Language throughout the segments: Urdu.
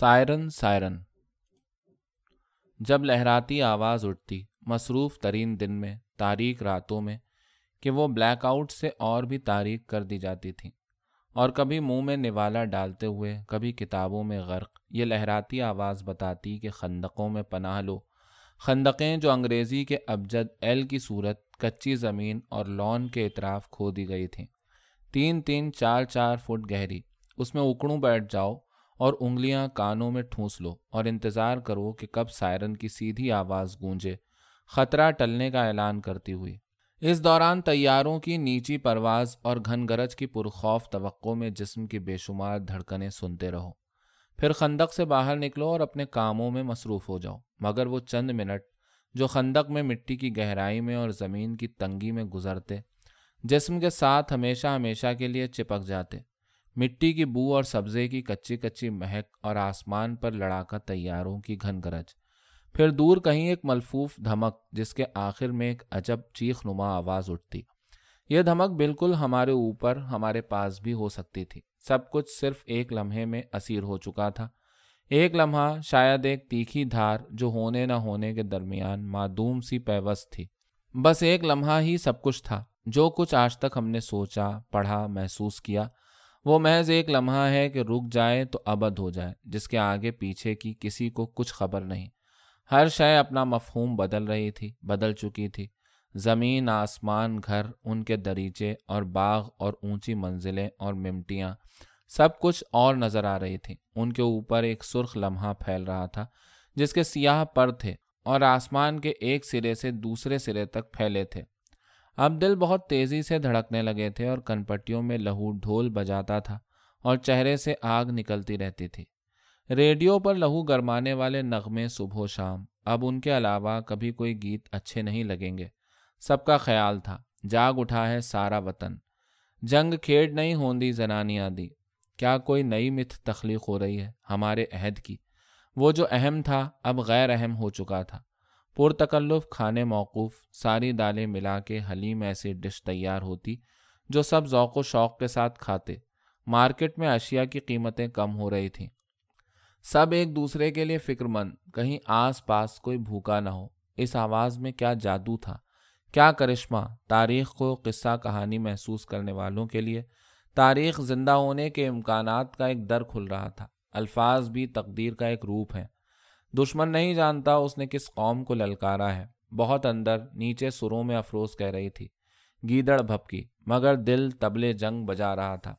Siren siren. جب لہراتی آواز اٹھتی، مصروف ترین دن میں تاریخ راتوں میں، کہ وہ بلیک آؤٹ سے اور بھی تاریخ کر دی جاتی تھیں۔ اور کبھی منہ میں نوالا ڈالتے ہوئے، کبھی کتابوں میں غرق، یہ لہراتی آواز بتاتی کہ خندقوں میں پناہ لو۔ خندقیں جو انگریزی کے ابجد ایل کی صورت، کچی زمین اور لون کے اطراف کھو دی گئی تھیں۔ تین تین چار چار فٹ گہری، اس میں اکڑوں بیٹھ جاؤ اور انگلیاں کانوں میں ٹھونس لو اور انتظار کرو کہ کب سائرن کی سیدھی آواز گونجے۔ خطرہ ٹلنے کا اعلان کرتی ہوئی۔ اس دوران طیاروں کی نیچی پرواز اور گھن گرج کی پرخوف توقع میں جسم کی بے شمار دھڑکنیں سنتے رہو۔ پھر خندق سے باہر نکلو اور اپنے کاموں میں مصروف ہو جاؤ۔ مگر وہ چند منٹ جو خندق میں مٹی کی گہرائی میں اور زمین کی تنگی میں گزرتے، جسم کے ساتھ ہمیشہ ہمیشہ کے لیے چپک جاتے۔ مٹی کی بو اور سبزے کی کچی کچی مہک اور آسمان پر لڑا کر تیاروں کی گھن گرج۔ پھر دور کہیں ایک ملفوف دھمک، جس کے آخر میں ایک عجب چیخ نما آواز اٹھتی۔ یہ دھمک بالکل ہمارے اوپر، ہمارے پاس بھی ہو سکتی تھی۔ سب کچھ صرف ایک لمحے میں اسیر ہو چکا تھا۔ ایک لمحہ شاید ایک تیکھی دھار جو ہونے نہ ہونے کے درمیان معدوم سی پیوست تھی۔ بس ایک لمحہ ہی سب کچھ تھا۔ جو کچھ آج تک ہم نے سوچا، پڑھا، محسوس کیا وہ محض ایک لمحہ ہے کہ رک جائے تو ابد ہو جائے، جس کے آگے پیچھے کی کسی کو کچھ خبر نہیں۔ ہر شے اپنا مفہوم بدل رہی تھی، بدل چکی تھی۔ زمین، آسمان، گھر، ان کے دریچے اور باغ اور اونچی منزلیں اور ممٹیاں، سب کچھ اور نظر آ رہی تھی ان کے اوپر ایک سرخ لمحہ پھیل رہا تھا، جس کے سیاہ پر تھے اور آسمان کے ایک سرے سے دوسرے سرے تک پھیلے تھے۔ اب دل بہت تیزی سے دھڑکنے لگے تھے اور کنپٹیوں میں لہو ڈھول بجاتا تھا اور چہرے سے آگ نکلتی رہتی تھی۔ ریڈیو پر لہو گرمانے والے نغمے صبح و شام۔ اب ان کے علاوہ کبھی کوئی گیت اچھے نہیں لگیں گے۔ سب کا خیال تھا۔ جاگ اٹھا ہے سارا وطن۔ جنگ کھیڑ نہیں ہوندی زنانی آدی کیا کوئی نئی مت تخلیق ہو رہی ہے ہمارے عہد کی؟ وہ جو اہم تھا اب غیر اہم ہو چکا تھا۔ پرتکلف کھانے موقوف ساری دالیں ملا کے حلیم ایسی ڈش تیار ہوتی جو سب ذوق و شوق کے ساتھ کھاتے۔ مارکیٹ میں اشیاء کی قیمتیں کم ہو رہی تھیں۔ سب ایک دوسرے کے لیے فکر مند، کہیں آس پاس کوئی بھوکا نہ ہو۔ اس آواز میں کیا جادو تھا۔ کیا کرشمہ تاریخ کو قصہ کہانی محسوس کرنے والوں کے لیے؟ تاریخ زندہ ہونے کے امکانات کا ایک در کھل رہا تھا۔ الفاظ بھی تقدیر کا ایک روپ ہے دشمن نہیں جانتا اس نے کس قوم کو للکارا ہے۔ بہت اندر نیچے سروں میں افروز کہہ رہی تھی۔ گیدڑ بھپکی، مگر دل تبلے جنگ بجا رہا تھا۔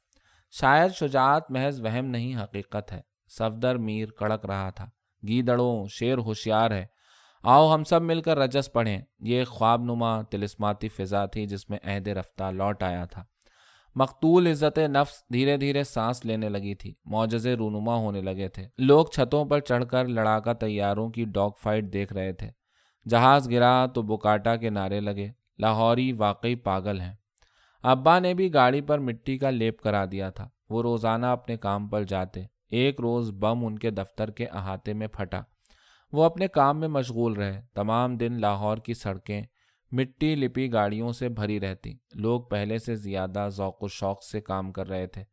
شاید شجاعت محض وہم نہیں، حقیقت ہے۔ صفدر میر کڑک رہا تھا۔ گیدڑوں، شیر ہوشیار ہے۔ آؤ ہم سب مل کر رجس پڑھیں۔ یہ خواب نما تلسماتی فضا تھی جس میں عہد رفتہ لوٹ آیا تھا۔ مقتول عزت نفس دھیرے دھیرے سانس لینے لگی تھی۔ معجزے رونما ہونے لگے تھے۔ لوگ چھتوں پر چڑھ کر لڑاکا تیاروں کی ڈاگ فائٹ دیکھ رہے تھے۔ جہاز گرا تو بکاٹا کے نعرے لگے۔ لاہوری واقعی پاگل ہیں۔ ابا نے بھی گاڑی پر مٹی کا لیپ کرا دیا تھا۔ وہ روزانہ اپنے کام پر جاتے۔ ایک روز بم ان کے دفتر کے احاطے میں پھٹا۔ وہ اپنے کام میں مشغول رہے۔ تمام دن لاہور کی سڑکیں مٹی لپی گاڑیوں سے بھری رہتی۔ لوگ پہلے سے زیادہ ذوق و شوق سے کام کر رہے تھے۔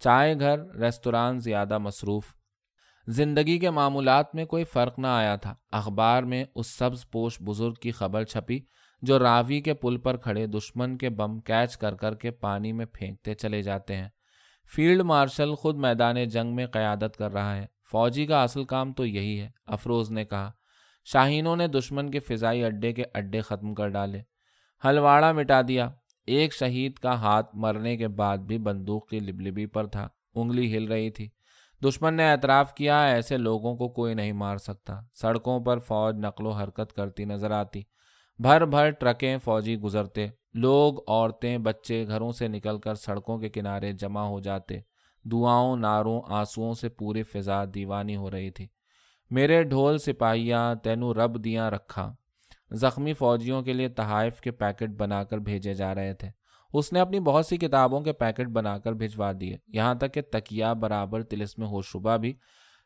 چائے گھر، ریستوران زیادہ مصروف۔ زندگی کے معمولات میں کوئی فرق نہ آیا تھا۔ اخبار میں اس سبز پوش بزرگ کی خبر چھپی جو راوی کے پل پر کھڑے دشمن کے بم کیچ کر کر کے پانی میں پھینکتے چلے جاتے ہیں۔ فیلڈ مارشل خود میدان جنگ میں قیادت کر رہا ہے۔ فوجی کا اصل کام تو یہی ہے، افروز نے کہا۔ شاہینوں نے دشمن کے فضائی اڈے کے اڈے ختم کر ڈالے۔ ہلواڑا مٹا دیا۔ ایک شہید کا ہاتھ مرنے کے بعد بھی بندوق کی لبلبی پر تھا۔ انگلی ہل رہی تھی۔ دشمن نے اعتراف کیا، ایسے لوگوں کو کوئی نہیں مار سکتا۔ سڑکوں پر فوج نقل و حرکت کرتی نظر آتی۔ بھر بھر ٹرکیں فوجی گزرتے۔ لوگ، عورتیں، بچے گھروں سے نکل کر سڑکوں کے کنارے جمع ہو جاتے۔ دعاؤں ناروں آنسوؤں سے پوری فضا دیوانی ہو رہی تھی۔ میرے ڈھول سپاہیاں تینو رب دیاں رکھا۔ زخمی فوجیوں کے لیے تحائف کے پیکٹ بنا کر بھیجے جا رہے تھے۔ اس نے اپنی بہت سی کتابوں کے پیکٹ بنا کر بھجوا دیے۔ یہاں تک کہ تکیا برابر تلس میں ہو شبہ بھی،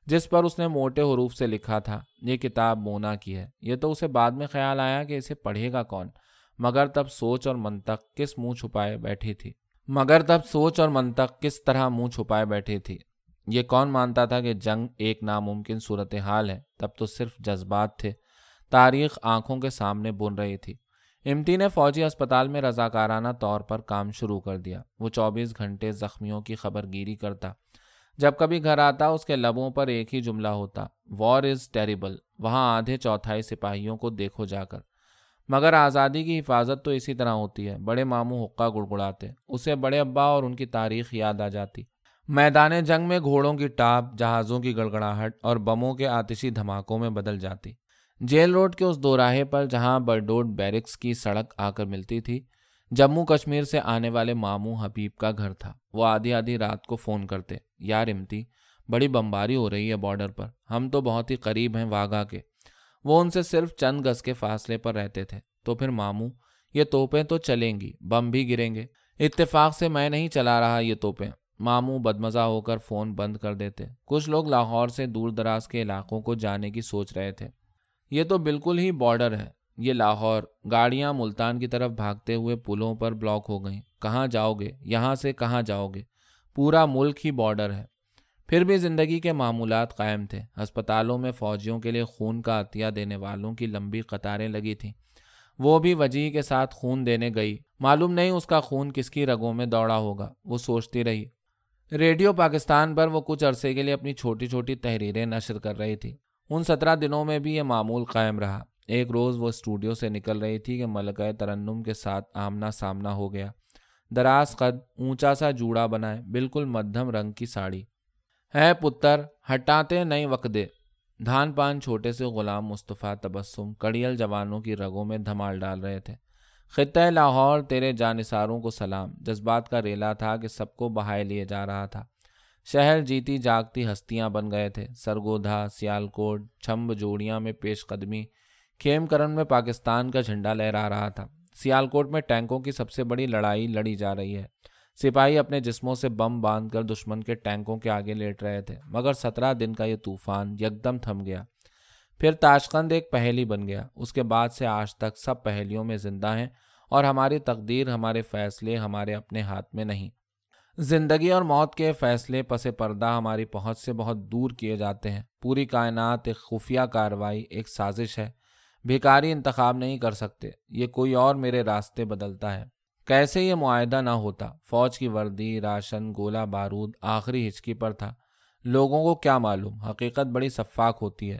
جس پر اس نے موٹے حروف سے لکھا تھا، یہ کتاب مونا کی ہے۔ یہ تو اسے بعد میں خیال آیا کہ اسے پڑھے گا کون۔ مگر تب سوچ اور منطق کس منہ چھپائے بیٹھی تھی۔ مگر تب سوچ اور منطق کس طرح منہ چھپائے بیٹھی تھی یہ کون مانتا تھا کہ جنگ ایک ناممکن صورتحال ہے؟ تب تو صرف جذبات تھے۔ تاریخ آنکھوں کے سامنے بن رہی تھی۔ امتی نے فوجی اسپتال میں رضاکارانہ طور پر کام شروع کر دیا۔ وہ چوبیس گھنٹے زخمیوں کی خبر گیری کرتا۔ جب کبھی گھر آتا، اس کے لبوں پر ایک ہی جملہ ہوتا وار از ٹیریبل وہاں آدھے چوتھائی سپاہیوں کو دیکھو جا کر۔ مگر آزادی کی حفاظت تو اسی طرح ہوتی ہے۔ بڑے ماموں حقہ گڑگڑاتے اسے بڑے ابا اور ان کی تاریخ یاد آ جاتی۔ میدان جنگ میں گھوڑوں کی ٹاپ، جہازوں کی گڑگڑاہٹ اور بموں کے آتشی دھماکوں میں بدل جاتی۔ جیل روڈ کے اس دوراہے پر جہاں برڈوڈ بیرکس کی سڑک آ کر ملتی تھی، جموں کشمیر سے آنے والے ماموں حبیب کا گھر تھا۔ وہ آدھی آدھی رات کو فون کرتے یار امتی بڑی بمباری ہو رہی ہے بارڈر پر، ہم تو بہت ہی قریب ہیں واگا کے۔ وہ ان سے صرف چند گز کے فاصلے پر رہتے تھے۔ تو پھر ماموں، یہ توپیں تو چلیں گی، بم بھی گریں گے۔ اتفاق سے میں نہیں چلا رہا یہ توپیں۔ ماموں بدمزہ ہو کر فون بند کر دیتے۔ کچھ لوگ لاہور سے دور دراز کے علاقوں کو جانے کی سوچ رہے تھے۔ یہ تو بالکل ہی بارڈر ہے۔ یہ لاہور۔ گاڑیاں ملتان کی طرف بھاگتے ہوئے پلوں پر بلاک ہو گئیں۔ کہاں جاؤ گے؟ یہاں سے کہاں جاؤ گے؟ پورا ملک ہی بارڈر ہے۔ پھر بھی زندگی کے معمولات قائم تھے۔ ہسپتالوں میں فوجیوں کے لیے خون کا عطیہ دینے والوں کی لمبی قطاریں لگی تھیں۔ وہ بھی وجہ کے ساتھ خون دینے گئی۔ معلوم نہیں اس کا خون کس کی رگوں میں دوڑا ہوگا۔ وہ سوچتی رہی۔ ریڈیو پاکستان پر وہ کچھ عرصے کے لیے اپنی چھوٹی چھوٹی تحریریں نشر کر رہی تھی۔ ان سترہ دنوں میں بھی یہ معمول قائم رہا۔ ایک روز وہ اسٹوڈیو سے نکل رہی تھی کہ ملکہ ترنم کے ساتھ آمنا سامنا ہو گیا۔ دراز قد اونچا سا جوڑا بنائے، بالکل مدھم رنگ کی ساڑی۔ ہے پتر، ہٹاتے نئی وقدے۔ دھان پان چھوٹے سے غلام مصطفیٰ تبسم، کڑیل جوانوں کی رگوں میں دھمال ڈال رہے تھے۔ خطہ لاہور تیرے جانثاروں کو سلام۔ جذبات کا ریلا تھا کہ سب کو بہائے لیے جا رہا تھا۔ شہر جیتی جاگتی ہستیاں بن گئے تھے۔ سرگودھا سیالکوٹ، چھمب جوڑیاں میں پیش قدمی کھیم کرن میں پاکستان کا جھنڈا لہرا رہا تھا۔ سیالکوٹ میں ٹینکوں کی سب سے بڑی لڑائی لڑی جا رہی ہے۔ سپاہی اپنے جسموں سے بم باندھ کر دشمن کے ٹینکوں کے آگے لیٹ رہے تھے۔ مگر سترہ دن کا یہ طوفان یکدم تھم گیا۔ پھر تاشقند ایک پہلی بن گیا۔ اس کے بعد سے آج تک سب پہلیوں میں زندہ ہیں اور ہماری تقدیر، ہمارے فیصلے ہمارے اپنے ہاتھ میں نہیں۔ زندگی اور موت کے فیصلے پس پردہ ہماری پہنچ سے بہت دور کیے جاتے ہیں۔ پوری کائنات ایک خفیہ کارروائی، ایک سازش ہے۔ بھیکاری انتخاب نہیں کر سکتے۔ یہ کوئی اور میرے راستے بدلتا ہے۔ کیسے یہ معاہدہ نہ ہوتا؟ فوج کی وردی، راشن گولا بارود، آخری ہچکی پر تھا۔ لوگوں کو کیا معلوم؟ حقیقت بڑی شفاق ہوتی ہے۔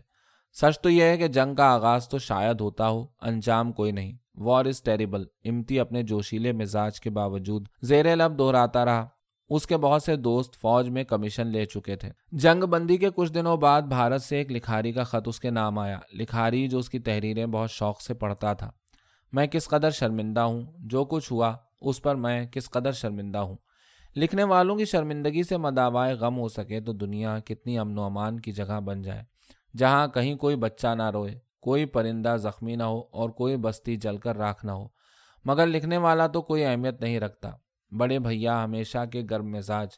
سچ تو یہ ہے کہ جنگ کا آغاز تو شاید ہوتا ہو، انجام کوئی نہیں۔ وار از ٹیریبل امتی اپنے جوشیلے مزاج کے باوجود زیر لب دہراتا رہا۔ اس کے بہت سے دوست فوج میں کمیشن لے چکے تھے۔ جنگ بندی کے کچھ دنوں بعد بھارت سے ایک لکھاری کا خط اس کے نام آیا۔ لکھاری جو اس کی تحریریں بہت شوق سے پڑھتا تھا۔ میں کس قدر شرمندہ ہوں، جو کچھ ہوا، اس پر میں کس قدر شرمندہ ہوں۔ لکھنے والوں کی شرمندگی سے مداوائے غم ہو سکے تو دنیا کتنی امن و امان کی جگہ بن جائے۔ جہاں کہیں کوئی بچہ نہ روئے، کوئی پرندہ زخمی نہ ہو اور کوئی بستی جل کر راکھ نہ ہو۔ مگر لکھنے والا تو کوئی اہمیت نہیں رکھتا۔ بڑے بھیا ہمیشہ کے گرم مزاج،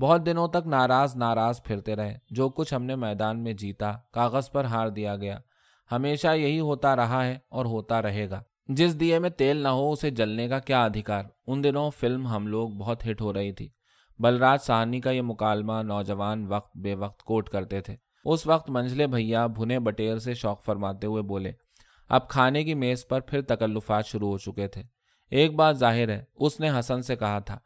بہت دنوں تک ناراض ناراض پھرتے رہے۔ جو کچھ ہم نے میدان میں جیتا، کاغذ پر ہار دیا گیا۔ ہمیشہ یہی ہوتا رہا ہے اور ہوتا رہے گا۔ جس دیے میں تیل نہ ہو، اسے جلنے کا کیا ادھیکار؟ ان دنوں فلم ہم لوگ بہت ہٹ ہو رہی تھی۔ بلراج سہانی کا یہ مکالمہ نوجوان وقت بے وقت کوٹ کرتے تھے۔ اس وقت منجلے بھیا بھنے بٹیر سے شوق فرماتے ہوئے بولے، اب کھانے کی میز پر پھر تکلفات شروع ہو چکے تھے۔ ایک بات ظاہر ہے، اس نے حسن سے کہا تھا،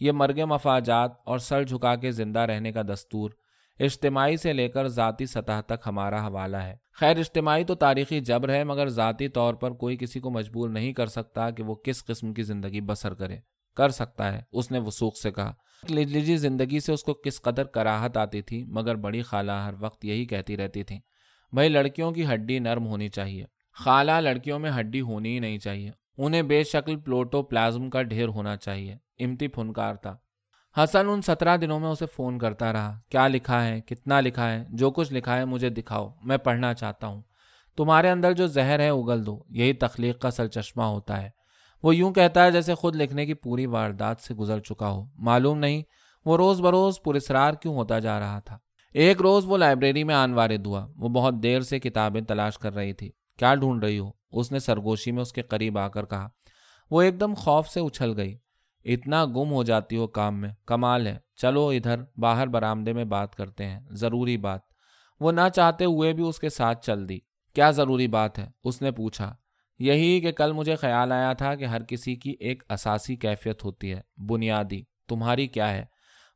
یہ مرگ مفاجات اور سر جھکا کے زندہ رہنے کا دستور اجتماعی سے لے کر ذاتی سطح تک ہمارا حوالہ ہے۔ خیر، اجتماعی تو تاریخی جبر ہے، مگر ذاتی طور پر کوئی کسی کو مجبور نہیں کر سکتا کہ وہ کس قسم کی زندگی بسر کرے، کر سکتا ہے، اس نے وسوخ سے کہا۔ نجی زندگی سے اس کو کس قدر کراہت آتی تھی، مگر بڑی خالہ ہر وقت یہی کہتی رہتی تھی بھائی لڑکیوں کی ہڈی نرم ہونی چاہیے۔ خالہ لڑکیوں میں ہڈی ہونی ہی نہیں چاہیے۔ انہیں بے شکل پلوٹو پلازم کا ڈھیر ہونا چاہیے۔ امتی پھنکار تھا۔ حسن ان سترہ دنوں میں اسے فون کرتا رہا۔ کیا لکھا ہے؟ کتنا لکھا ہے؟ جو کچھ لکھا ہے مجھے دکھاؤ، میں پڑھنا چاہتا ہوں۔ تمہارے اندر جو زہر ہے، اگل دو۔ یہی تخلیق کا سر چشمہ ہوتا ہے۔ وہ یوں کہتا ہے جیسے خود لکھنے کی پوری واردات سے گزر چکا ہو۔ معلوم نہیں وہ روز بروز پرسرار کیوں ہوتا جا رہا تھا۔ ایک روز وہ لائبریری میں آن وارد ہوا۔ وہ بہت دیر سے کتابیں تلاش کر رہی تھی۔ کیا ڈھونڈ رہی ہو؟ اس نے سرگوشی میں اس کے قریب آ کر کہا۔ وہ ایک دم خوف سے اچھل گئی۔ اتنا گم ہو جاتی ہو کام میں۔ کمال ہے۔ چلو ادھر باہر برآمدے میں بات کرتے ہیں۔ ضروری بات۔ وہ نہ چاہتے ہوئے بھی اس کے ساتھ چل دی۔ کیا ضروری بات ہے؟ اس نے پوچھا۔ یہی کہ کل مجھے خیال آیا تھا کہ ہر کسی کی ایک اساسی کیفیت ہوتی ہے، بنیادی، تمہاری کیا ہے؟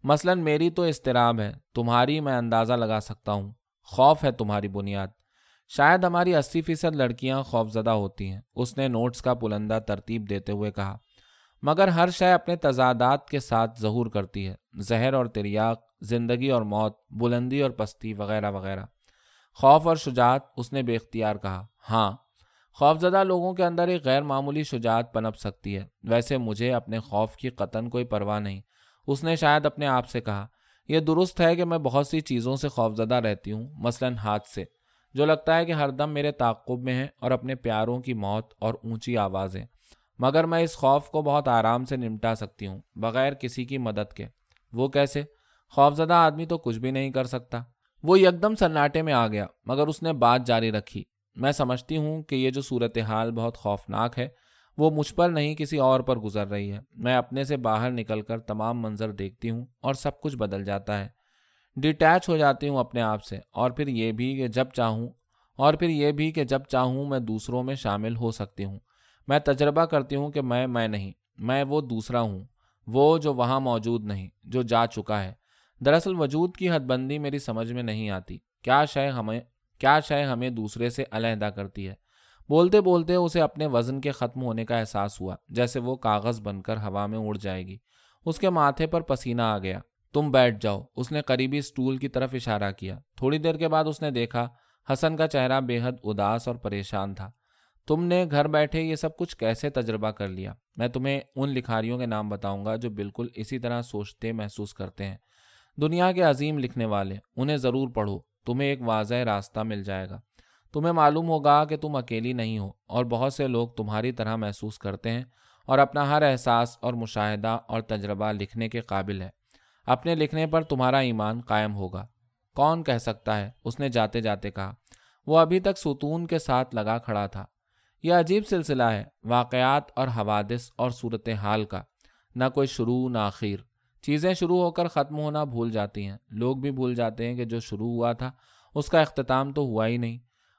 مثلا میری تو استراب ہے، تمہاری میں اندازہ لگا سکتا ہوں، خوف ہے تمہاری بنیاد۔ شاید ہماری اسی فیصد لڑکیاں خوف زدہ ہوتی ہیں، اس نے نوٹس کا پلندہ ترتیب دیتے ہوئے کہا۔ مگر ہر شے اپنے تضادات کے ساتھ ظہور کرتی ہے، زہر اور تریاق، زندگی اور موت، بلندی اور پستی، وغیرہ وغیرہ۔ خوف اور شجاعت، اس نے بے اختیار کہا۔ ہاں خوف زدہ لوگوں کے اندر ایک غیر معمولی شجاعت پنپ سکتی ہے۔ ویسے مجھے اپنے خوف کی قطن کوئی پرواہ نہیں۔ اس نے شاید اپنے آپ سے کہا، یہ درست ہے کہ میں بہت سی چیزوں سے خوف زدہ رہتی ہوں، مثلا ہاتھ سے، جو لگتا ہے کہ ہر دم میرے تعقب میں ہیں اور اپنے پیاروں کی موت اور اونچی آوازیں۔ مگر میں اس خوف کو بہت آرام سے نمٹا سکتی ہوں، بغیر کسی کی مدد کے۔ وہ کیسے؟ خوف زدہ آدمی تو کچھ بھی نہیں کر سکتا۔ وہ یکدم سناٹے میں آ گیا، مگر اس نے بات جاری رکھی۔ میں سمجھتی ہوں کہ یہ جو صورتحال بہت خوفناک ہے، وہ مجھ پر نہیں کسی اور پر گزر رہی ہے۔ میں اپنے سے باہر نکل کر تمام منظر دیکھتی ہوں اور سب کچھ بدل جاتا ہے۔ ڈیٹیچ ہو جاتی ہوں اپنے آپ سے اور پھر یہ بھی کہ جب چاہوں، اور پھر یہ بھی کہ جب چاہوں میں دوسروں میں شامل ہو سکتی ہوں۔ میں تجربہ کرتی ہوں کہ میں میں نہیں، میں وہ دوسرا ہوں، وہ جو وہاں موجود نہیں، جو جا چکا ہے۔ دراصل وجود کی حد بندی میری سمجھ میں نہیں آتی۔ کیا شے ہمیں کیا شے ہمیں دوسرے سے علیحدہ کرتی ہے؟ بولتے بولتے اسے اپنے وزن کے ختم ہونے کا احساس ہوا، جیسے وہ کاغذ بن کر ہوا میں اڑ جائے گی۔ اس کے ماتھے پر پسینہ آ گیا۔ تم بیٹھ جاؤ۔ اس نے قریبی اسٹول کی طرف اشارہ کیا۔ تھوڑی دیر کے بعد اس نے دیکھا، حسن کا چہرہ بے حد اداس اور پریشان تھا۔ تم نے گھر بیٹھے یہ سب کچھ کیسے تجربہ کر لیا؟ میں تمہیں ان لکھاریوں کے نام بتاؤں گا جو بالکل اسی طرح سوچتے محسوس کرتے ہیں۔ دنیا کے عظیم لکھنے والے، انہیں ضرور پڑھو۔ تمہیں ایک واضح راستہ مل جائے گا۔ تمہیں معلوم ہوگا کہ تم اکیلی نہیں ہو اور بہت سے لوگ تمہاری طرح محسوس کرتے ہیں اور اپنا ہر احساس اور مشاہدہ اور تجربہ لکھنے کے قابل ہے اپنے لکھنے پر تمہارا ایمان قائم ہوگا۔ کون کہہ سکتا ہے؟ اس نے جاتے جاتے کہا۔ وہ ابھی تک ستون کے ساتھ لگا کھڑا تھا۔ یہ عجیب سلسلہ ہے، واقعات اور حوادث اور صورت حال کا۔ نہ کوئی شروع، نہ آخر۔ چیزیں شروع ہو کر ختم ہونا بھول جاتی ہیں۔ لوگ بھی بھول جاتے ہیں کہ جو شروع ہوا تھا، اس کا اختتام تو ہوا ہی نہیں۔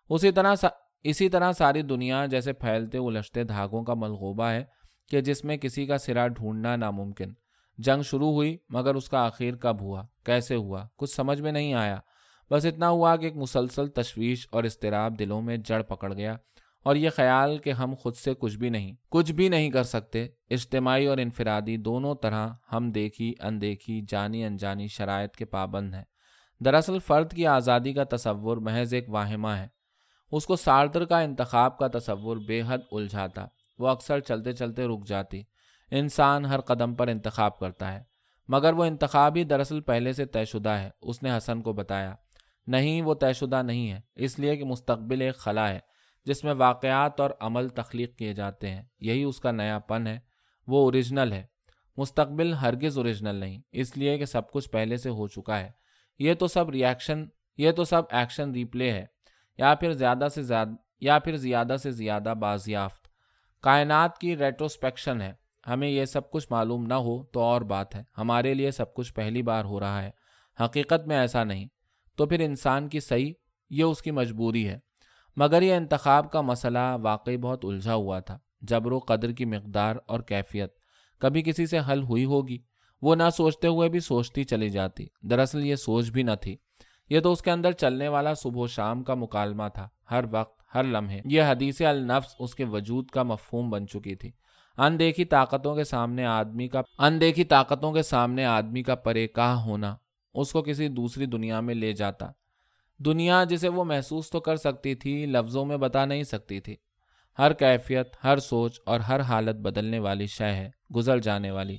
اسی طرح سا اسی طرح ساری دنیا جیسے پھیلتے الجھتے دھاگوں کا ملغوبہ ہے کہ جس میں کسی کا سرا ڈھونڈنا ناممکن۔ جنگ شروع ہوئی، مگر اس کا آخر کب ہوا؟ کیسے ہوا؟ کچھ سمجھ میں نہیں آیا۔ بس اتنا ہوا کہ ایک مسلسل تشویش اور اضطراب دلوں میں جڑ پکڑ گیا۔ اور یہ خیال کہ ہم خود سے کچھ بھی نہیں، کچھ بھی نہیں کر سکتے۔ اجتماعی اور انفرادی دونوں طرح ہم دیکھی، اندیکھی، جانی انجانی شرائط کے پابند ہیں۔ دراصل فرد کی آزادی کا تصور محض ایک واہمہ ہے۔ اس کو سارتر کا انتخاب کا تصور بے حد الجھاتا۔ وہ اکثر چلتے چلتے رک جاتی۔ انسان ہر قدم پر انتخاب کرتا ہے۔ مگر وہ انتخاب ہی دراصل پہلے سے طے شدہ ہے۔ اس نے حسن کو بتایا، نہیں، وہ طے شدہ نہیں ہے۔ اس لیے کہ مستقبل ایک خلا ہے۔ جس میں واقعات اور عمل تخلیق کیے جاتے ہیں۔ یہی اس کا نیا پن ہے۔ وہ اوریجنل ہے۔ مستقبل ہرگز اوریجنل نہیں۔ اس لیے کہ سب کچھ پہلے سے ہو چکا ہے۔ یہ تو سب ریئیکشن یہ تو سب ایکشن ریپلے ہے۔ یا پھر زیادہ سے زیادہ یا پھر زیادہ سے زیادہ بازیافت۔ کائنات کی ریٹروسپیکشن ہے۔ ہمیں یہ سب کچھ معلوم نہ ہو تو اور بات ہے۔ ہمارے لیے سب کچھ پہلی بار ہو رہا ہے۔ حقیقت میں ایسا نہیں۔ تو پھر انسان کی صحیح، یہ اس کی مجبوری ہے۔ مگر یہ انتخاب کا مسئلہ واقعی بہت الجھا ہوا تھا، جبر و قدر کی مقدار اور کیفیت۔ کبھی کسی سے حل ہوئی ہوگی، وہ نہ سوچتے ہوئے بھی سوچتی چلی جاتی۔ دراصل یہ سوچ بھی نہ تھی۔ یہ تو اس کے اندر چلنے والا صبح و شام کا مکالمہ تھا، ہر وقت، ہر لمحے۔ یہ حدیث النفس اس کے وجود کا مفہوم بن چکی تھی۔ اندیکھی طاقتوں کے سامنے آدمی کا، اندیکھی طاقتوں کے سامنے آدمی کا پرے کہاں ہونا، اس کو کسی دوسری دنیا میں لے جاتا۔ دنیا جسے وہ محسوس تو کر سکتی تھی، لفظوں میں بتا نہیں سکتی تھی۔ ہر کیفیت، ہر سوچ اور ہر حالت بدلنے والی شے ہے، گزر جانے والی۔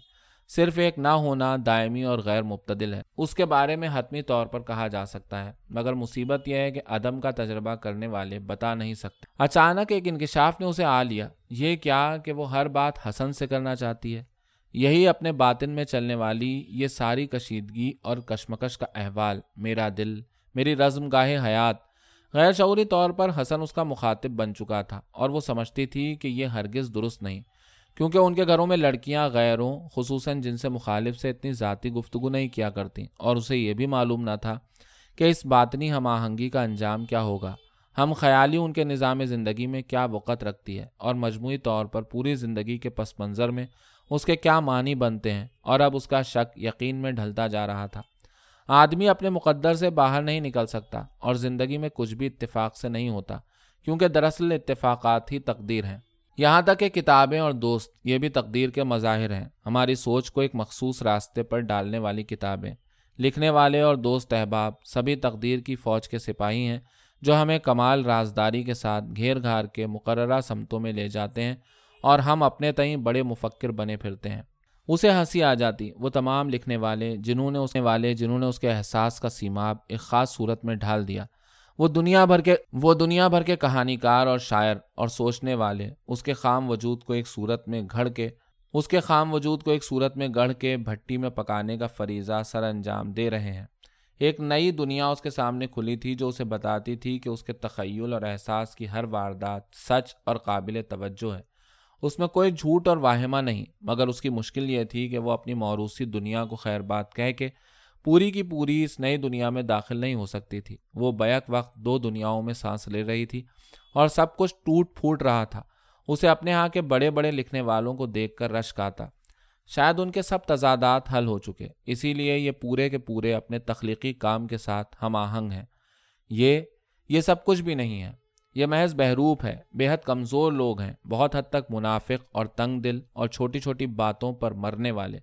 صرف ایک نہ ہونا دائمی اور غیر مبتدل ہے۔ اس کے بارے میں حتمی طور پر کہا جا سکتا ہے، مگر مصیبت یہ ہے کہ عدم کا تجربہ کرنے والے بتا نہیں سکتے۔ اچانک ایک انکشاف نے اسے آ لیا۔ یہ کیا کہ وہ ہر بات حسن سے کرنا چاہتی ہے؟ یہی اپنے باطن میں چلنے والی یہ ساری کشیدگی اور کشمکش کا احوال، میرا دل میری رزم گاہ حیات۔ غیر شعوری طور پر حسن اس کا مخاطب بن چکا تھا اور وہ سمجھتی تھی کہ یہ ہرگز درست نہیں، کیونکہ ان کے گھروں میں لڑکیاں، غیروں، خصوصاً جن سے مخالف سے اتنی ذاتی گفتگو نہیں کیا کرتیں۔ اور اسے یہ بھی معلوم نہ تھا کہ اس باطنی ہم آہنگی کا انجام کیا ہوگا۔ ہم خیالی ان کے نظام زندگی میں کیا وقت رکھتی ہے اور مجموعی طور پر پوری زندگی کے پس منظر میں اس کے کیا معنی بنتے ہیں اور اب اس کا شک یقین میں ڈھلتا جا رہا تھا۔ آدمی اپنے مقدر سے باہر نہیں نکل سکتا اور زندگی میں کچھ بھی اتفاق سے نہیں ہوتا، کیونکہ دراصل اتفاقات ہی تقدیر ہیں۔ یہاں تک کہ کتابیں اور دوست، یہ بھی تقدیر کے مظاہر ہیں۔ ہماری سوچ کو ایک مخصوص راستے پر ڈالنے والی کتابیں، لکھنے والے اور دوست احباب، سبھی تقدیر کی فوج کے سپاہی ہیں جو ہمیں کمال رازداری کے ساتھ گھیر گھار کے مقررہ سمتوں میں لے جاتے ہیں اور ہم اپنے تئیں بڑے مفکر بنے پھرتے ہیں۔ اسے ہنسی آ جاتی۔ وہ تمام لکھنے والے، جنہوں نے اس والے، جنہوں نے اس کے احساس کا سیماب ایک خاص صورت میں ڈھال دیا۔ وہ دنیا بھر کے، وہ دنیا بھر کے کہانی کار اور شاعر اور سوچنے والے۔ اس کے خام وجود کو ایک صورت میں گھڑ کے، اس کے خام وجود کو ایک صورت میں گڑھ کے بھٹی میں پکانے کا فریضہ سر انجام دے رہے ہیں۔ ایک نئی دنیا اس کے سامنے کھلی تھی جو اسے بتاتی تھی کہ اس کے تخیل اور احساس کی ہر واردات سچ اور قابل توجہ ہے۔ اس میں کوئی جھوٹ اور واہمہ نہیں، مگر اس کی مشکل یہ تھی کہ وہ اپنی موروثی دنیا کو خیر بات کہہ کے پوری کی پوری اس نئی دنیا میں داخل نہیں ہو سکتی تھی۔ وہ بیک وقت دو دنیاؤں میں سانس لے رہی تھی اور سب کچھ ٹوٹ پھوٹ رہا تھا۔ اسے اپنے ہاں کے بڑے بڑے لکھنے والوں کو دیکھ کر رشک آتا۔ شاید ان کے سب تضادات حل ہو چکے۔ اسی لیے یہ پورے کے پورے اپنے تخلیقی کام کے ساتھ ہم آہنگ ہیں۔ یہ یہ سب کچھ بھی نہیں ہے۔ یہ محض بحروپ ہے۔ بے حد کمزور لوگ ہیں۔ بہت حد تک منافق اور تنگ دل اور چھوٹی چھوٹی باتوں پر مرنے والے۔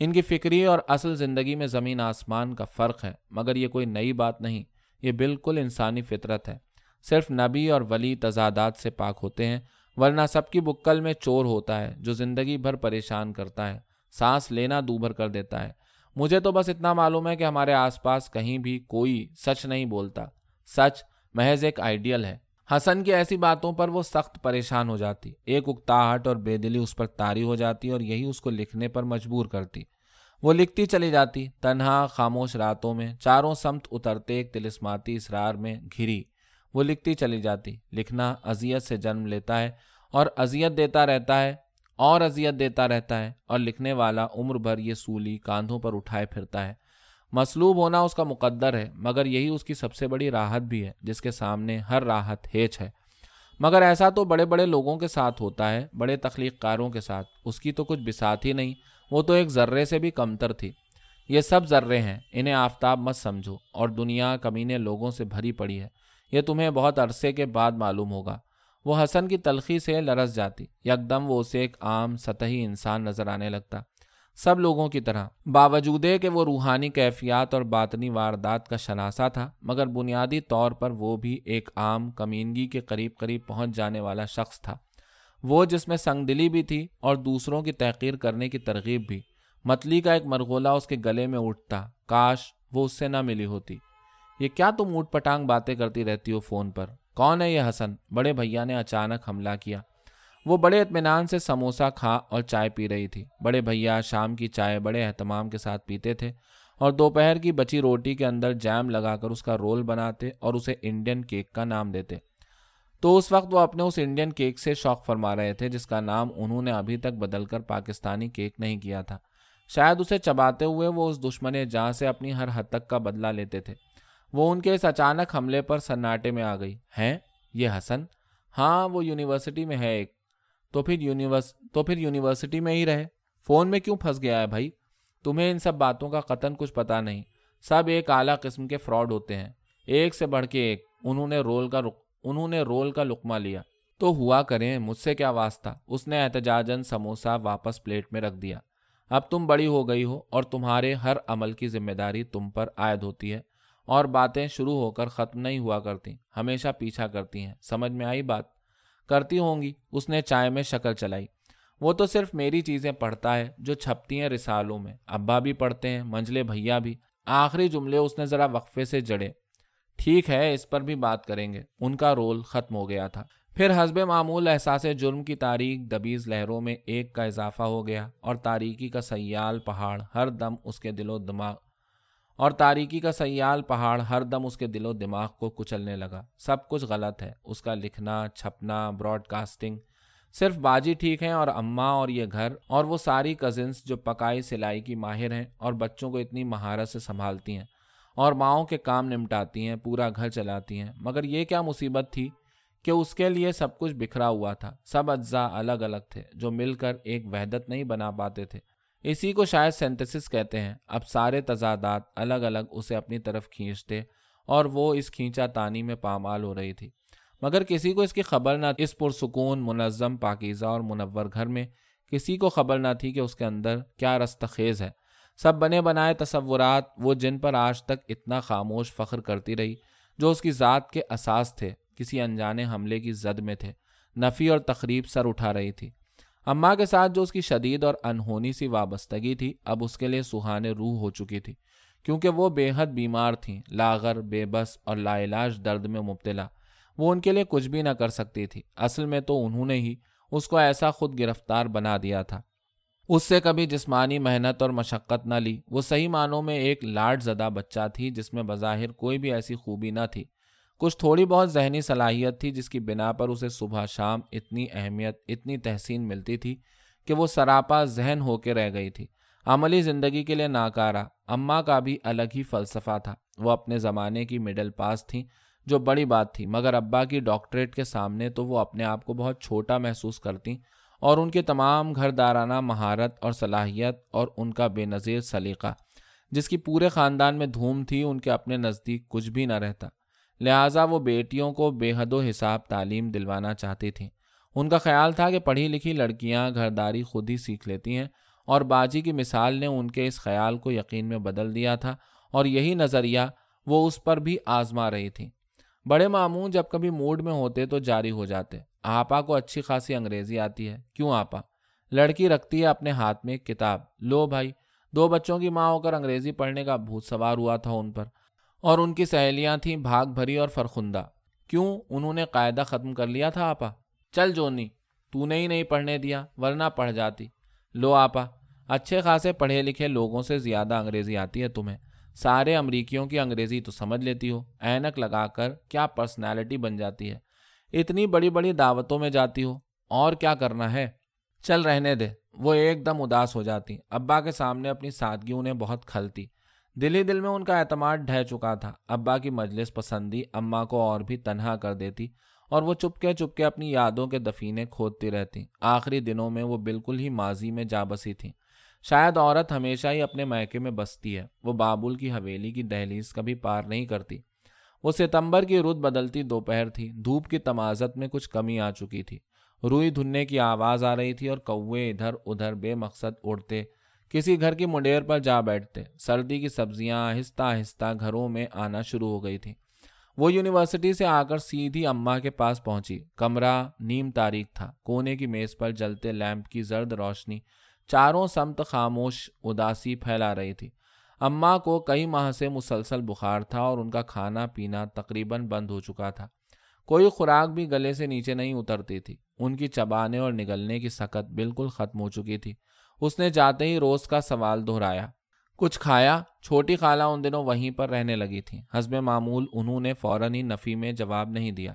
ان کی فکری اور اصل زندگی میں زمین آسمان کا فرق ہے، مگر یہ کوئی نئی بات نہیں۔ یہ بالکل انسانی فطرت ہے۔ صرف نبی اور ولی تضادات سے پاک ہوتے ہیں، ورنہ سب کی بکل میں چور ہوتا ہے جو زندگی بھر پریشان کرتا ہے۔ سانس لینا دوبھر کر دیتا ہے۔ مجھے تو بس اتنا معلوم ہے کہ ہمارے آس پاس کہیں بھی کوئی سچ نہیں بولتا۔ سچ محض ایک آئیڈیل ہے۔ حسن کی ایسی باتوں پر وہ سخت پریشان ہو جاتی۔ ایک اکتاہٹ اور بے دلی اس پر تاری ہو جاتی اور یہی اس کو لکھنے پر مجبور کرتی۔ وہ لکھتی چلی جاتی۔ تنہا، خاموش راتوں میں چاروں سمت اترتے ایک تلسماتی اسرار میں گھری۔ وہ لکھتی چلی جاتی۔ لکھنا اذیت سے جنم لیتا ہے اور اذیت دیتا رہتا ہے، اور اذیت دیتا رہتا ہے اور لکھنے والا عمر بھر یہ سولی کاندھوں پر اٹھائے پھرتا ہے۔ مصلوب ہونا اس کا مقدر ہے، مگر یہی اس کی سب سے بڑی راحت بھی ہے، جس کے سامنے ہر راحت ہیچ ہے۔ مگر ایسا تو بڑے بڑے لوگوں کے ساتھ ہوتا ہے، بڑے تخلیق کاروں کے ساتھ۔ اس کی تو کچھ بسات ہی نہیں، وہ تو ایک ذرے سے بھی کمتر تھی۔ یہ سب ذرے ہیں، انہیں آفتاب مت سمجھو، اور دنیا کمینے لوگوں سے بھری پڑی ہے۔ یہ تمہیں بہت عرصے کے بعد معلوم ہوگا۔ وہ حسن کی تلخی سے لرس جاتی، یکدم وہ اسے ایک عام سطحی انسان نظر آنے لگتا۔ سب لوگوں کی طرح۔ باوجود کہ وہ روحانی کیفیات اور باطنی واردات کا شناسا تھا، مگر بنیادی طور پر وہ بھی ایک عام کمینگی کے قریب قریب پہنچ جانے والا شخص تھا۔ وہ جس میں سنگ دلی بھی تھی اور دوسروں کی تحقیر کرنے کی ترغیب بھی۔ متلی کا ایک مرغولہ اس کے گلے میں اٹھتا۔ کاش وہ اس سے نہ ملی ہوتی۔ یہ کیا تم اوٹ پٹانگ باتیں کرتی رہتی ہو فون پر؟ کون ہے یہ حسن؟ بڑے بھیا نے اچانک حملہ کیا۔ وہ بڑے اطمینان سے سموسا کھا اور چائے پی رہی تھی۔ بڑے بھیا شام کی چائے، بڑے اہتمام کے ساتھ پیتے تھے اور دوپہر کی بچی روٹی کے اندر جیم لگا کر اس کا رول بناتے اور اسے انڈین کیک کا نام دیتے۔ تو اس وقت وہ اپنے اس انڈین کیک سے شوق فرما رہے تھے جس کا نام انہوں نے ابھی تک بدل کر پاکستانی کیک نہیں کیا تھا۔ شاید اسے چباتے ہوئے وہ اس دشمن جہاں سے اپنی ہر حد تک کا بدلہ لیتے تھے۔ وہ ان کے اس اچانک حملے پر سناٹے میں آ گئی۔ ہیں؟ یہ حسن؟ ہاں وہ یونیورسٹی میں ہے ایک۔ تو پھر یونیورس تو پھر یونیورسٹی میں ہی رہے۔ فون میں کیوں پھنس گیا ہے بھائی؟ تمہیں ان سب باتوں کا قطن کچھ پتا نہیں۔ سب ایک اعلیٰ قسم کے فراڈ ہوتے ہیں۔ ایک سے بڑھ کے ایک۔ انہوں نے رول کا رخ انہوں نے رول کا لقمہ لیا۔ تو ہوا کریں، مجھ سے کیا واسطہ؟ اس نے احتجاجن سموسا واپس پلیٹ میں رکھ دیا۔ اب تم بڑی ہو گئی ہو اور تمہارے ہر عمل کی ذمہ داری تم پر عائد ہوتی ہے۔ اور باتیں شروع ہو کر ختم نہیں ہوا کرتی ہمیشہ پیچھا کرتی ہیں۔ سمجھ میں آئی بات؟ کرتی ہوں گی، اس نے چائے میں شکل چلائی۔ وہ تو صرف میری چیزیں پڑھتا ہے جو چھپتی ہیں رسالوں میں۔ ابا بھی پڑھتے ہیں، منجلے بھیا بھی۔ آخری جملے اس نے ذرا وقفے سے جڑے۔ ٹھیک ہے، اس پر بھی بات کریں گے۔ ان کا رول ختم ہو گیا تھا۔ پھر حسب معمول احساس جرم کی تاریخ دبیز لہروں میں ایک کا اضافہ ہو گیا اور تاریکی کا سیال پہاڑ، ہر دم اس کے دل و دماغ اور تاریکی کا سیال پہاڑ ہر دم اس کے دل و دماغ کو کچلنے لگا۔ سب کچھ غلط ہے۔ اس کا لکھنا، چھپنا، براڈ کاسٹنگ صرف باجی ٹھیک ہیں اور اماں اور یہ گھر اور وہ ساری کزنس جو پکائی سلائی کی ماہر ہیں اور بچوں کو اتنی مہارت سے سنبھالتی ہیں اور ماؤں کے کام نمٹاتی ہیں، پورا گھر چلاتی ہیں۔ مگر یہ کیا مصیبت تھی کہ اس کے لیے سب کچھ بکھرا ہوا تھا۔ سب اجزاء الگ الگ تھے جو مل کر ایک وحدت نہیں بنا پاتے تھے۔ اسی کو شاید سینتھسس کہتے ہیں۔ اب سارے تضادات الگ الگ اسے اپنی طرف کھینچتے اور وہ اس کھینچا تانی میں پامال ہو رہی تھی۔ مگر کسی کو اس کی خبر نہ اس پرسکون، منظم، پاکیزہ اور منور گھر میں کسی کو خبر نہ تھی کہ اس کے اندر کیا رستخیز ہے۔ سب بنے بنائے تصورات، وہ جن پر آج تک اتنا خاموش فخر کرتی رہی، جو اس کی ذات کے اساس تھے، کسی انجانے حملے کی زد میں تھے۔ نفی اور تقریب سر اٹھا رہی تھی۔ اماں کے ساتھ جو اس کی شدید اور انہونی سی وابستگی تھی، اب اس کے لیے سہانے روح ہو چکی تھی، کیونکہ وہ بے حد بیمار تھیں، لاغر، بے بس اور لا علاج درد میں مبتلا۔ وہ ان کے لیے کچھ بھی نہ کر سکتی تھی، اصل میں تو انہوں نے ہی اس کو ایسا خود گرفتار بنا دیا تھا۔ اس سے کبھی جسمانی محنت اور مشقت نہ لی۔ وہ صحیح معنوں میں ایک لاڈ زدہ بچہ تھی، جس میں بظاہر کوئی بھی ایسی خوبی نہ تھی۔ کچھ تھوڑی بہت ذہنی صلاحیت تھی جس کی بنا پر اسے صبح شام اتنی اہمیت، اتنی تحسین ملتی تھی کہ وہ سراپا ذہن ہو کے رہ گئی تھی۔ عملی زندگی کے لیے ناکارہ اماں کا بھی الگ ہی فلسفہ تھا۔ وہ اپنے زمانے کی مڈل پاس تھیں جو بڑی بات تھی، مگر ابا کی ڈاکٹریٹ کے سامنے تو وہ اپنے آپ کو بہت چھوٹا محسوس کرتی اور ان کے تمام گھر دارانہ مہارت اور صلاحیت اور ان کا بے نظیر سلیقہ، جس کی پورے خاندان میں دھوم تھی، ان کے اپنے نزدیک کچھ بھی نہ رہتا۔ لہٰذا وہ بیٹیوں کو بے حد و حساب تعلیم دلوانا چاہتی تھیں ان کا خیال تھا کہ پڑھی لکھی لڑکیاں گھرداری خود ہی سیکھ لیتی ہیں اور باجی کی مثال نے ان کے اس خیال کو یقین میں بدل دیا تھا اور یہی نظریہ وہ اس پر بھی آزما رہی تھی۔ بڑے معمون جب کبھی موڈ میں ہوتے تو جاری ہو جاتے۔ آپا کو اچھی خاصی انگریزی آتی ہے۔ کیوں آپا؟ لڑکی رکھتی ہے اپنے ہاتھ میں ایک کتاب۔ لو بھائی، دو بچوں کی ماں ہو کر انگریزی پڑھنے کا بھوت سوار ہوا تھا ان پر۔ اور ان کی سہیلیاں تھیں بھاگ بھری اور فرخندہ۔ کیوں؟ انہوں نے قاعدہ ختم کر لیا تھا آپا۔ چل جونی، تو نے ہی نہیں پڑھنے دیا، ورنہ پڑھ جاتی۔ لو آپا، اچھے خاصے پڑھے لکھے لوگوں سے زیادہ انگریزی آتی ہے تمہیں۔ سارے امریکیوں کی انگریزی تو سمجھ لیتی ہو۔ اینک لگا کر کیا پرسنالٹی بن جاتی ہے۔ اتنی بڑی بڑی دعوتوں میں جاتی ہو۔ اور کیا کرنا ہے؟ چل رہنے دے۔ وہ ایک دم اداس ہو جاتی۔ ابا کے سامنے اپنی سادگی انہیں بہت کھلتی۔ دل ہی دل میں ان کا اعتماد ڈھہ چکا تھا۔ ابا کی مجلس پسندی اماں کو اور بھی تنہا کر دیتی اور وہ چپکے چپکے اپنی یادوں کے دفینے کھودتی رہتی۔ آخری دنوں میں وہ بالکل ہی ماضی میں جا بسی تھی۔ شاید عورت ہمیشہ ہی اپنے میکے میں بستی ہے۔ وہ بابل کی حویلی کی دہلیز کبھی پار نہیں کرتی۔ وہ ستمبر کی رت بدلتی دوپہر تھی۔ دھوپ کی تمازت میں کچھ کمی آ چکی تھی۔ روئی دھننے کی آواز آ رہی تھی اور کوے ادھر ادھر بے مقصد اڑتے کسی گھر کی منڈیر پر جا بیٹھتے، سردی کی سبزیاں آہستہ آہستہ گھروں میں آنا شروع ہو گئی تھی۔ وہ یونیورسٹی سے آ کر سیدھی اماں کے پاس پہنچی۔ کمرہ نیم تاریخ تھا۔ کونے کی میز پر جلتے لیمپ کی زرد روشنی چاروں سمت خاموش اداسی پھیلا رہی تھی۔ اماں کو کئی ماہ سے مسلسل بخار تھا اور ان کا کھانا پینا تقریباً بند ہو چکا تھا۔ کوئی خوراک بھی گلے سے نیچے نہیں اترتی تھی۔ ان کی چبانے اور نگلنے کی سکت بالکل ختم ہو چکی تھی۔ اس نے جاتے ہی روز کا سوال دہرایا۔ کچھ کھایا؟ چھوٹی خالہ ان دنوں وہیں پر رہنے لگی تھی حسب معمول انہوں نے فوراً ہی نفی میں جواب نہیں دیا۔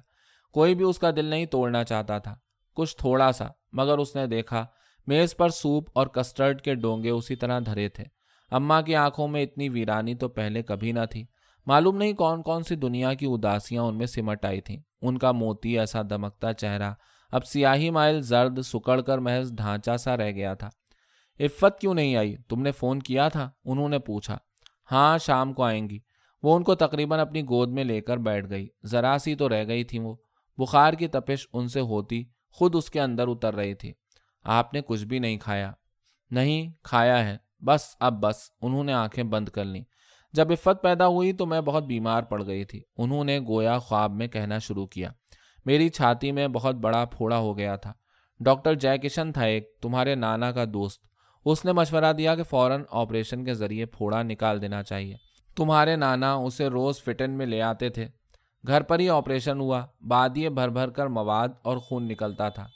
کوئی بھی اس کا دل نہیں توڑنا چاہتا تھا۔ کچھ تھوڑا سا، مگر اس نے دیکھا، میز پر سوپ اور کسٹرڈ کے ڈونگے اسی طرح دھرے تھے۔ اماں کی آنکھوں میں اتنی ویرانی تو پہلے کبھی نہ تھی۔ معلوم نہیں کون کون سی دنیا کی اداسیاں ان میں سمٹ آئی تھیں۔ ان کا موتی ایسا دمکتا چہرہ اب سیاہی مائل زرد سکڑ کر محض ڈھانچہ سا رہ گیا تھا۔ عفت کیوں نہیں آئی؟ تم نے فون کیا تھا؟ انہوں نے پوچھا۔ ہاں شام کو آئیں گی۔ وہ ان کو تقریباً اپنی گود میں لے کر بیٹھ گئی۔ ذرا سی تو رہ گئی تھی وہ۔ بخار کی تپش ان سے ہوتی خود اس کے اندر اتر رہی تھی۔ آپ نے کچھ بھی نہیں کھایا۔ نہیں، کھایا ہے۔ بس، اب بس۔ انہوں نے آنکھیں بند کر لیں۔ جب عفت پیدا ہوئی تو میں بہت بیمار پڑ گئی تھی۔ انہوں نے گویا خواب میں کہنا شروع کیا۔ میری چھاتی میں بہت بڑا پھوڑا ہو گیا تھا۔ ڈاکٹر جے کشن تھا ایک، تمہارے نانا کا دوست۔ اس نے مشورہ دیا کہ فوراً آپریشن کے ذریعے پھوڑا نکال دینا چاہیے۔ تمہارے نانا اسے روز فٹن میں لے آتے تھے۔ گھر پر ہی آپریشن ہوا۔ بعد یہ بھر بھر کر مواد اور خون نکلتا تھا۔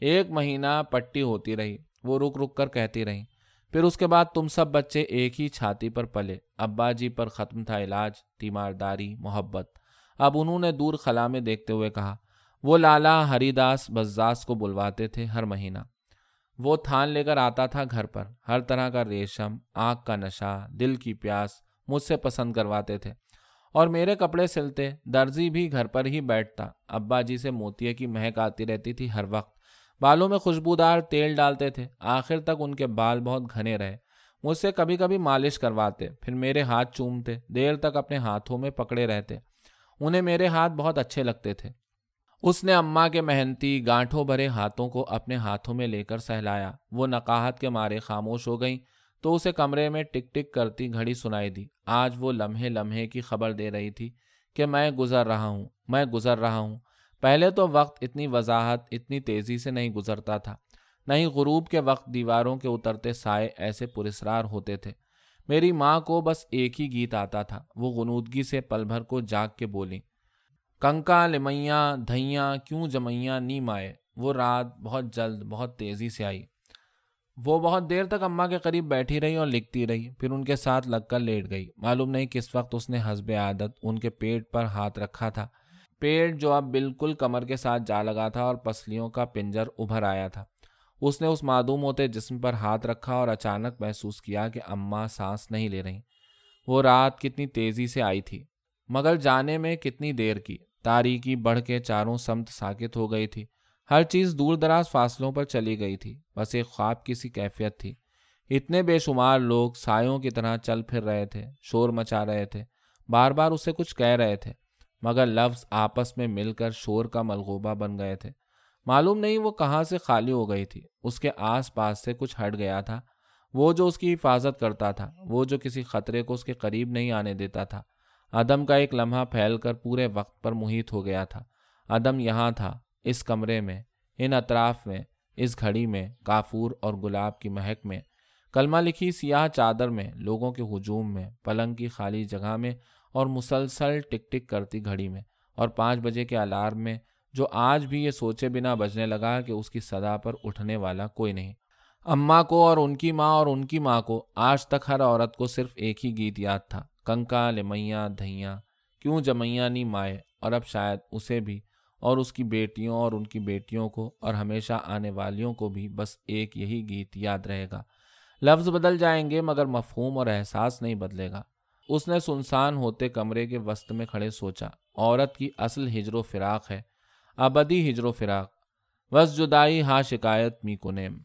ایک مہینہ پٹی ہوتی رہی۔ وہ رک رک کر کہتی رہی پھر اس کے بعد تم سب بچے ایک ہی چھاتی پر پلے۔ ابا جی پر ختم تھا علاج، تیمارداری، محبت۔ اب انہوں نے دور خلا میں دیکھتے ہوئے کہا، وہ لالا ہری داس بزاس کو بلواتے تھے ہر مہینہ۔ وہ تھان لے کر آتا تھا گھر پر۔ ہر طرح کا ریشم آنکھ کا نشہ، دل کی پیاس مجھ سے پسند کرواتے تھے۔ اور میرے کپڑے سلتے، درزی بھی گھر پر ہی بیٹھتا۔ ابا جی سے موتیے کی مہک آتی رہتی تھی ہر وقت۔ بالوں میں خوشبودار تیل ڈالتے تھے۔ آخر تک ان کے بال بہت گھنے رہے۔ مجھ سے کبھی کبھی مالش کرواتے، پھر میرے ہاتھ چومتے، دیر تک اپنے ہاتھوں میں پکڑے رہتے۔ انہیں میرے ہاتھ بہت اچھے لگتے تھے۔ اس نے اماں کے محنتی گانٹھوں بھرے ہاتھوں کو اپنے ہاتھوں میں لے کر سہلایا۔ وہ نقاہت کے مارے خاموش ہو گئیں تو اسے کمرے میں ٹک ٹک کرتی گھڑی سنائی دی۔ آج وہ لمحے لمحے کی خبر دے رہی تھی کہ میں گزر رہا ہوں، میں گزر رہا ہوں۔ پہلے تو وقت اتنی وضاحت، اتنی تیزی سے نہیں گزرتا تھا۔ نہیں غروب کے وقت دیواروں کے اترتے سائے ایسے پرسرار ہوتے تھے۔ میری ماں کو بس ایک ہی گیت آتا تھا۔ وہ غنودگی سے پل بھر کو جاگ کے بولی کنکا لمیاں دھیاں کیوں جمیا نی مائے وہ رات بہت جلد بہت تیزی سے آئی وہ بہت دیر تک اماں کے قریب بیٹھی رہی اور لکھتی رہی پھر ان کے ساتھ لگ کر لیٹ گئی معلوم نہیں کس وقت اس نے حسب عادت ان کے پیٹ پر ہاتھ رکھا تھا پیٹ جو اب بالکل کمر کے ساتھ جا لگا تھا اور پسلیوں کا پنجر ابھر آیا تھا اس نے اس معدوم ہوتے جسم پر ہاتھ رکھا اور اچانک محسوس کیا کہ اماں سانس نہیں لے رہی وہ رات کتنی تیزی سے آئی تھی مگر جانے میں کتنی دیر کی۔ تاریکی بڑھ کے چاروں سمت ساکت ہو گئی تھی۔ ہر چیز دور دراز فاصلوں پر چلی گئی تھی۔ بس ایک خواب کی سی کیفیت تھی۔ اتنے بے شمار لوگ سایوں کی طرح چل پھر رہے تھے، شور مچا رہے تھے۔ بار بار اسے کچھ کہہ رہے تھے، مگر لفظ آپس میں مل کر شور کا ملغوبہ بن گئے تھے۔ معلوم نہیں وہ کہاں سے خالی ہو گئی تھی۔ اس کے آس پاس سے کچھ ہٹ گیا تھا۔ وہ جو اس کی حفاظت کرتا تھا، وہ جو کسی خطرے کو اس کے قریب نہیں آنے دیتا تھا۔ عدم کا ایک لمحہ پھیل کر پورے وقت پر محیط ہو گیا تھا۔ عدم یہاں تھا، اس کمرے میں، ان اطراف میں، اس گھڑی میں، کافور اور گلاب کی مہک میں۔ کلمہ لکھی سیاہ چادر میں، لوگوں کے ہجوم میں، پلنگ کی خالی جگہ میں اور مسلسل ٹک ٹک کرتی گھڑی میں۔ اور پانچ بجے کے الارم میں، جو آج بھی یہ سوچے بنا بجنے لگا کہ اس کی صدا پر اٹھنے والا کوئی نہیں۔ اماں کو اور ان کی ماں اور ان کی ماں کو، آج تک ہر عورت کو صرف ایک ہی گیت یاد تھا۔ کنکا لمیاں دھیاں کیوں جمیا نہیں مائے اور اب شاید اسے بھی اور اس کی بیٹیوں اور ان کی بیٹیوں کو اور ہمیشہ آنے والیوں کو بھی بس ایک یہی گیت یاد رہے گا لفظ بدل جائیں گے مگر مفہوم اور احساس نہیں بدلے گا اس نے سنسان ہوتے کمرے کے وسط میں کھڑے سوچا عورت کی اصل ہجر و فراق ہے ابدی ہجر و فراق بس جدائی ہاں شکایت می کنیم